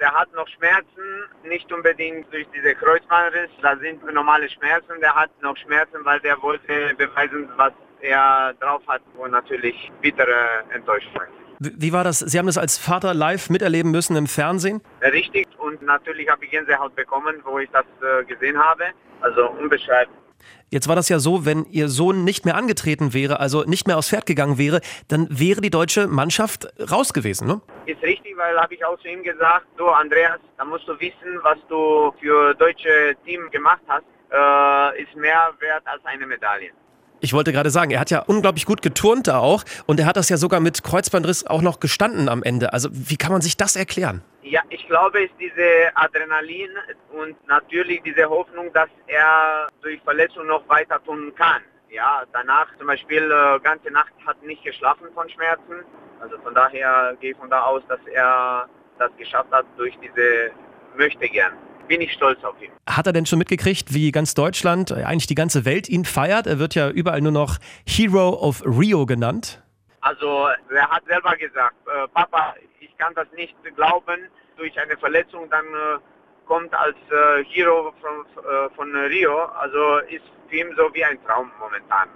Der hat noch Schmerzen, nicht unbedingt durch diese Kreuzbandriss. Da sind normale Schmerzen. Der hat noch Schmerzen, weil der wollte beweisen, was er drauf hat, wo natürlich bittere Enttäuschung Wie war das? Sie haben das als Vater live miterleben müssen im Fernsehen? Richtig und natürlich habe ich Gänsehaut bekommen, wo ich das äh, gesehen habe. Also unbeschreiblich. Jetzt war das ja so, wenn Ihr Sohn nicht mehr angetreten wäre, also nicht mehr aufs Pferd gegangen wäre, dann wäre die deutsche Mannschaft raus gewesen, ne? Ist richtig, weil habe ich auch zu ihm gesagt, so Andreas, da musst du wissen, was du für deutsche Team gemacht hast, äh, ist mehr wert als eine Medaille. Ich wollte gerade sagen, er hat ja unglaublich gut geturnt da auch und er hat das ja sogar mit Kreuzbandriss auch noch gestanden am Ende. Also wie kann man sich das erklären? Ja, ich glaube, es ist diese Adrenalin und natürlich diese Hoffnung, dass er durch Verletzung noch weiter tun kann. Ja, danach zum Beispiel äh, ganze Nacht hat nicht geschlafen von Schmerzen. Also von daher gehe ich von da aus, dass er das geschafft hat durch diese möchte gern. Bin ich stolz auf ihn. Hat er denn schon mitgekriegt, wie ganz Deutschland, äh, eigentlich die ganze Welt ihn feiert? Er wird ja überall nur noch Hero of Rio genannt. Also er hat selber gesagt, äh, Papa, ich kann das nicht glauben, durch eine Verletzung dann äh, kommt als äh, Hero von, äh, von Rio. Also ist für ihn so wie ein Traum momentan.